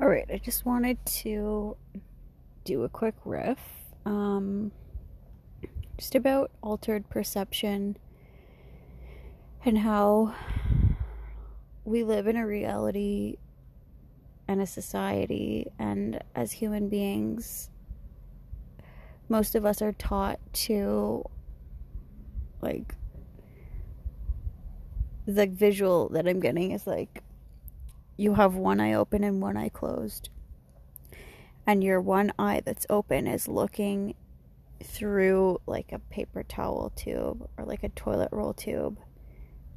All right, I just wanted to do a quick riff um, just about altered perception and how we live in a reality and a society, and as human beings, most of us are taught to like the visual that I'm getting is like you have one eye open and one eye closed. And your one eye that's open is looking through like a paper towel tube or like a toilet roll tube.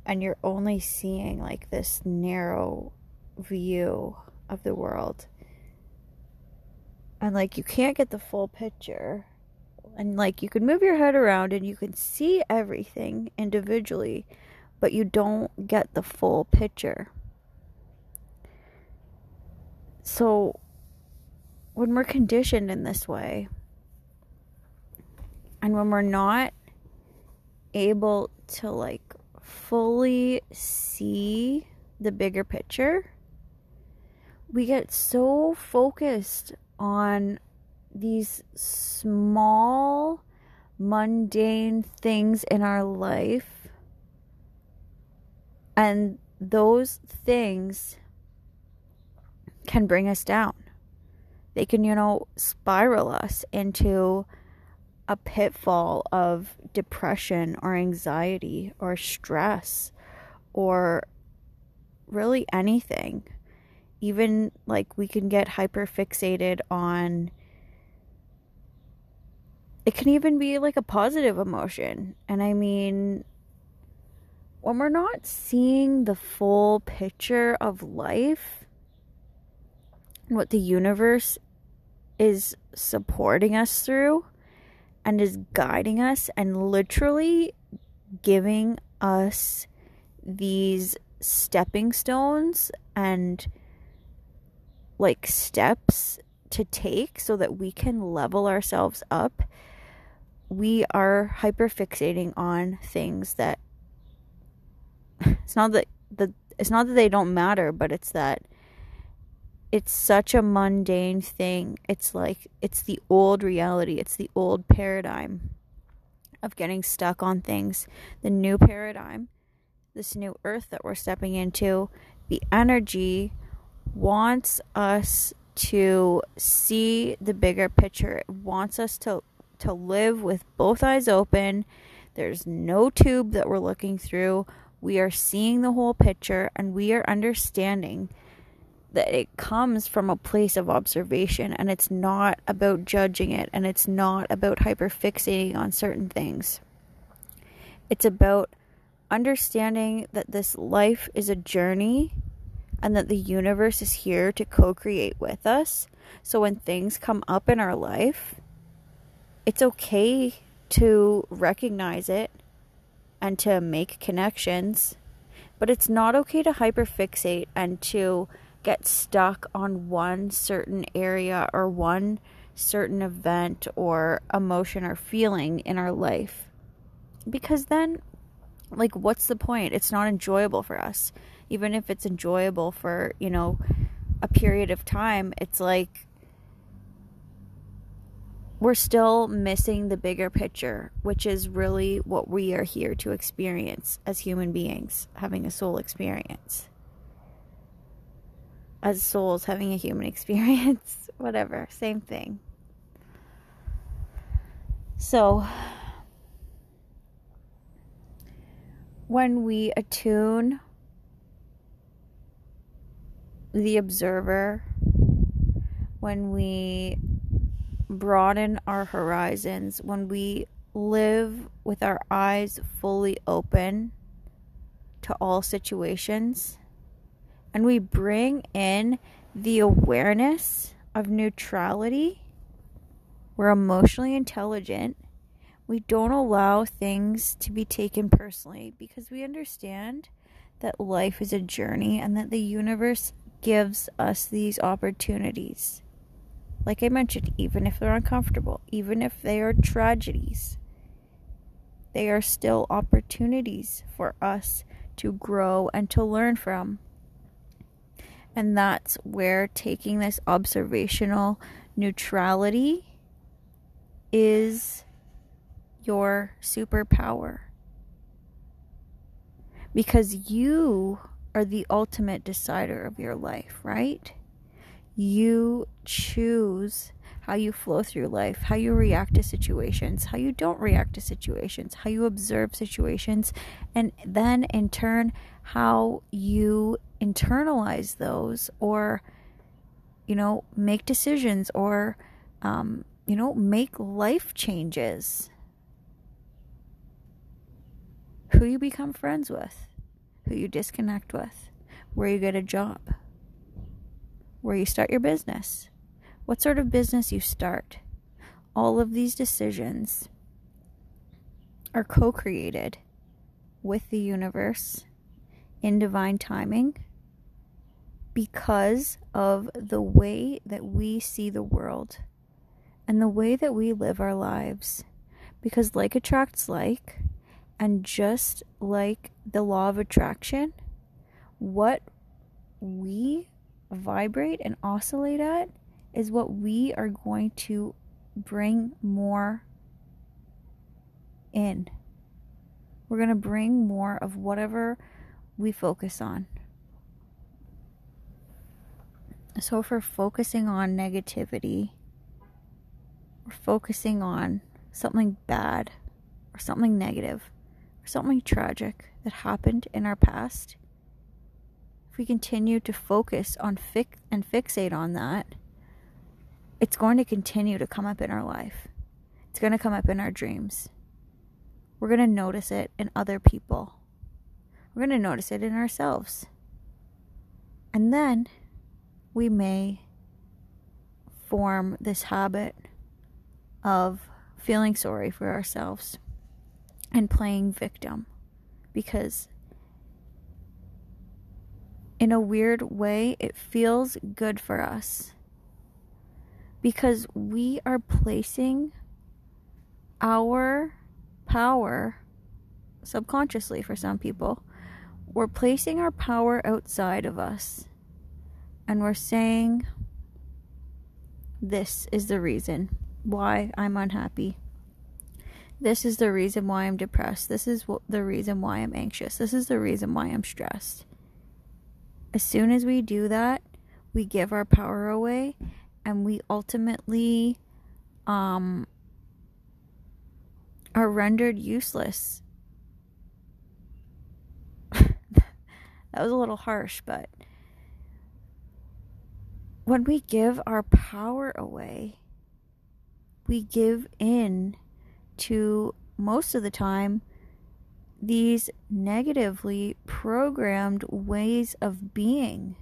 And you're only seeing like this narrow view of the world. And like you can't get the full picture. And like you can move your head around and you can see everything individually, but you don't get the full picture. So, when we're conditioned in this way, and when we're not able to like fully see the bigger picture, we get so focused on these small, mundane things in our life, and those things can bring us down. They can, you know, spiral us into a pitfall of depression or anxiety or stress or really anything. Even like we can get hyper fixated on it can even be like a positive emotion. And I mean, when we're not seeing the full picture of life, what the universe is supporting us through and is guiding us and literally giving us these stepping stones and like steps to take so that we can level ourselves up we are hyper fixating on things that it's not that the it's not that they don't matter but it's that it's such a mundane thing. It's like it's the old reality, it's the old paradigm of getting stuck on things. The new paradigm, this new earth that we're stepping into, the energy wants us to see the bigger picture. It wants us to to live with both eyes open. There's no tube that we're looking through. We are seeing the whole picture and we are understanding that it comes from a place of observation and it's not about judging it and it's not about hyperfixating on certain things. It's about understanding that this life is a journey and that the universe is here to co create with us. So when things come up in our life, it's okay to recognize it and to make connections, but it's not okay to hyperfixate and to get stuck on one certain area or one certain event or emotion or feeling in our life. Because then, like, what's the point? It's not enjoyable for us. Even if it's enjoyable for, you know, a period of time, it's like we're still missing the bigger picture, which is really what we are here to experience as human beings, having a soul experience as souls having a human experience. Whatever, same thing. So, when we attune the observer, when we broaden our horizons, when we live with our eyes fully open to all situations, and we bring in the awareness of neutrality, we're emotionally intelligent. We don't allow things to be taken personally because we understand that life is a journey and that the universe gives us these opportunities. Like I mentioned, even if they're uncomfortable, even if they are tragedies, they are still opportunities for us to grow and to learn from. And that's where taking this observational neutrality is your superpower. Because you are the ultimate decider of your life, right? You choose how you flow through life, how you react to situations, how you don't react to situations, how you observe situations, and then in turn, how you internalize those or, you know, make decisions or, um, you know, make life changes. Who you become friends with, who you disconnect with, where you get a job, where you start your business, what sort of business you start. All of these decisions are co created with the universe in divine timing because of the way that we see the world and the way that we live our lives. Because like attracts like, and just like the law of attraction, what we vibrate and oscillate at is what we are going to bring more in. We're going to bring more of whatever we focus on. So, if we're focusing on negativity, we're focusing on something bad or something negative or something tragic that happened in our past, if we continue to focus on fix and fixate on that, it's going to continue to come up in our life. It's going to come up in our dreams. We're going to notice it in other people. We're going to notice it in ourselves. And then we may form this habit of feeling sorry for ourselves and playing victim because in a weird way it feels good for us because we are placing our power subconsciously for some people we're placing our power outside of us and we're saying this is the reason why I'm unhappy. This is the reason why I'm depressed. This is the reason why I'm anxious. This is the reason why I'm stressed. As soon as we do that, we give our power away and we ultimately um, are rendered useless. that was a little harsh, but when we give our power away, we give in to most of the time these negatively programmed ways of being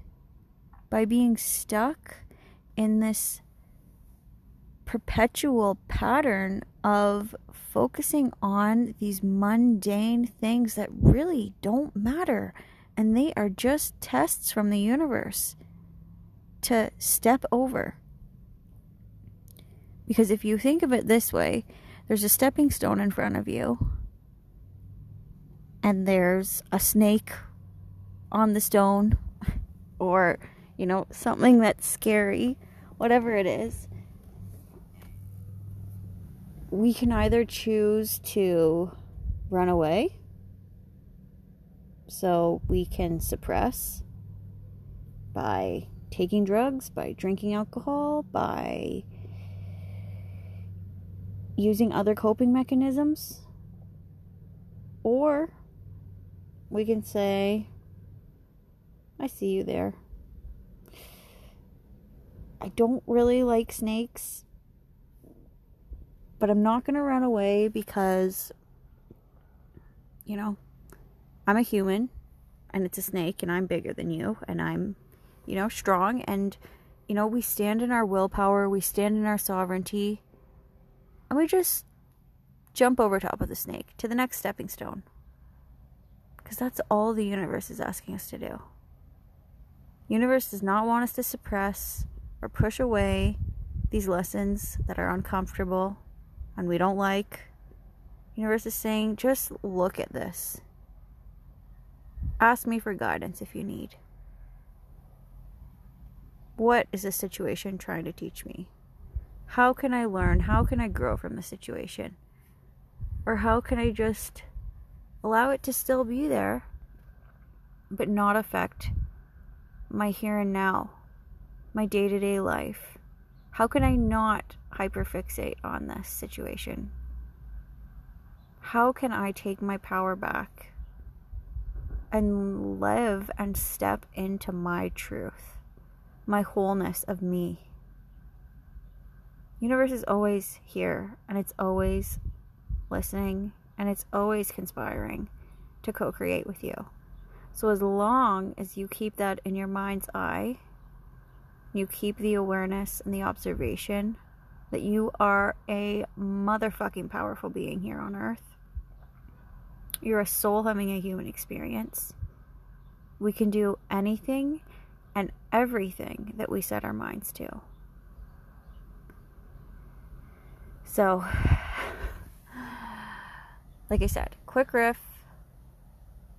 by being stuck in this perpetual pattern of focusing on these mundane things that really don't matter and they are just tests from the universe to step over. Because if you think of it this way, there's a stepping stone in front of you, and there's a snake on the stone, or, you know, something that's scary whatever it is, we can either choose to run away, so we can suppress by taking drugs, by drinking alcohol, by using other coping mechanisms, or we can say, I see you there. I don't really like snakes, but I'm not going to run away because, you know, I'm a human and it's a snake and I'm bigger than you and I'm, you know, strong and, you know, we stand in our willpower, we stand in our sovereignty, and we just jump over top of the snake to the next stepping stone. Because that's all the universe is asking us to do. Universe does not want us to suppress or push away these lessons that are uncomfortable and we don't like. Universe is saying, just look at this. Ask me for guidance if you need. What is this situation trying to teach me? How can I learn? How can I grow from the situation? Or how can I just allow it to still be there, but not affect my here and now, my day to day life? How can I not hyperfixate on this situation? How can I take my power back and live and step into my truth, my wholeness of me? Universe is always here and it's always listening and it's always conspiring to co-create with you. So as long as you keep that in your mind's eye, you keep the awareness and the observation that you are a motherfucking powerful being here on earth. You're a soul having a human experience. We can do anything and everything that we set our minds to. So, like I said, quick riff,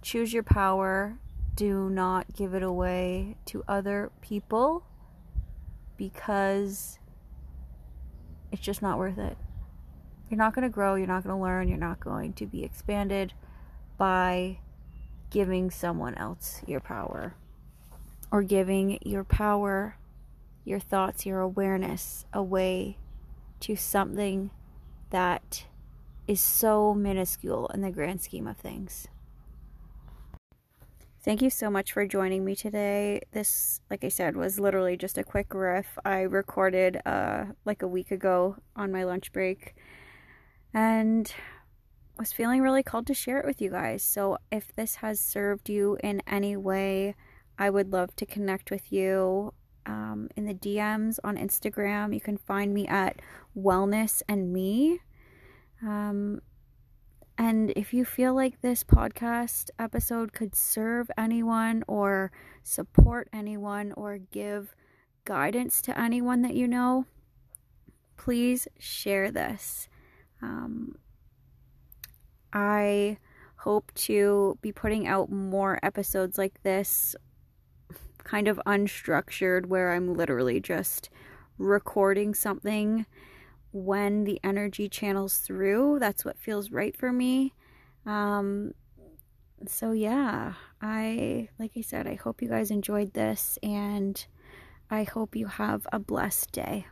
choose your power, do not give it away to other people because it's just not worth it. You're not going to grow, you're not going to learn, you're not going to be expanded by giving someone else your power or giving your power, your thoughts, your awareness away to something that is so minuscule in the grand scheme of things. Thank you so much for joining me today. This, like I said, was literally just a quick riff I recorded uh, like a week ago on my lunch break and was feeling really called to share it with you guys. So, if this has served you in any way, I would love to connect with you um, in the DMs on Instagram. You can find me at Wellness and Me. Um, and if you feel like this podcast episode could serve anyone or support anyone or give guidance to anyone that you know, please share this. Um, I hope to be putting out more episodes like this, kind of unstructured, where I'm literally just recording something when the energy channels through. That's what feels right for me. Um, so, yeah, I, like I said, I hope you guys enjoyed this and I hope you have a blessed day.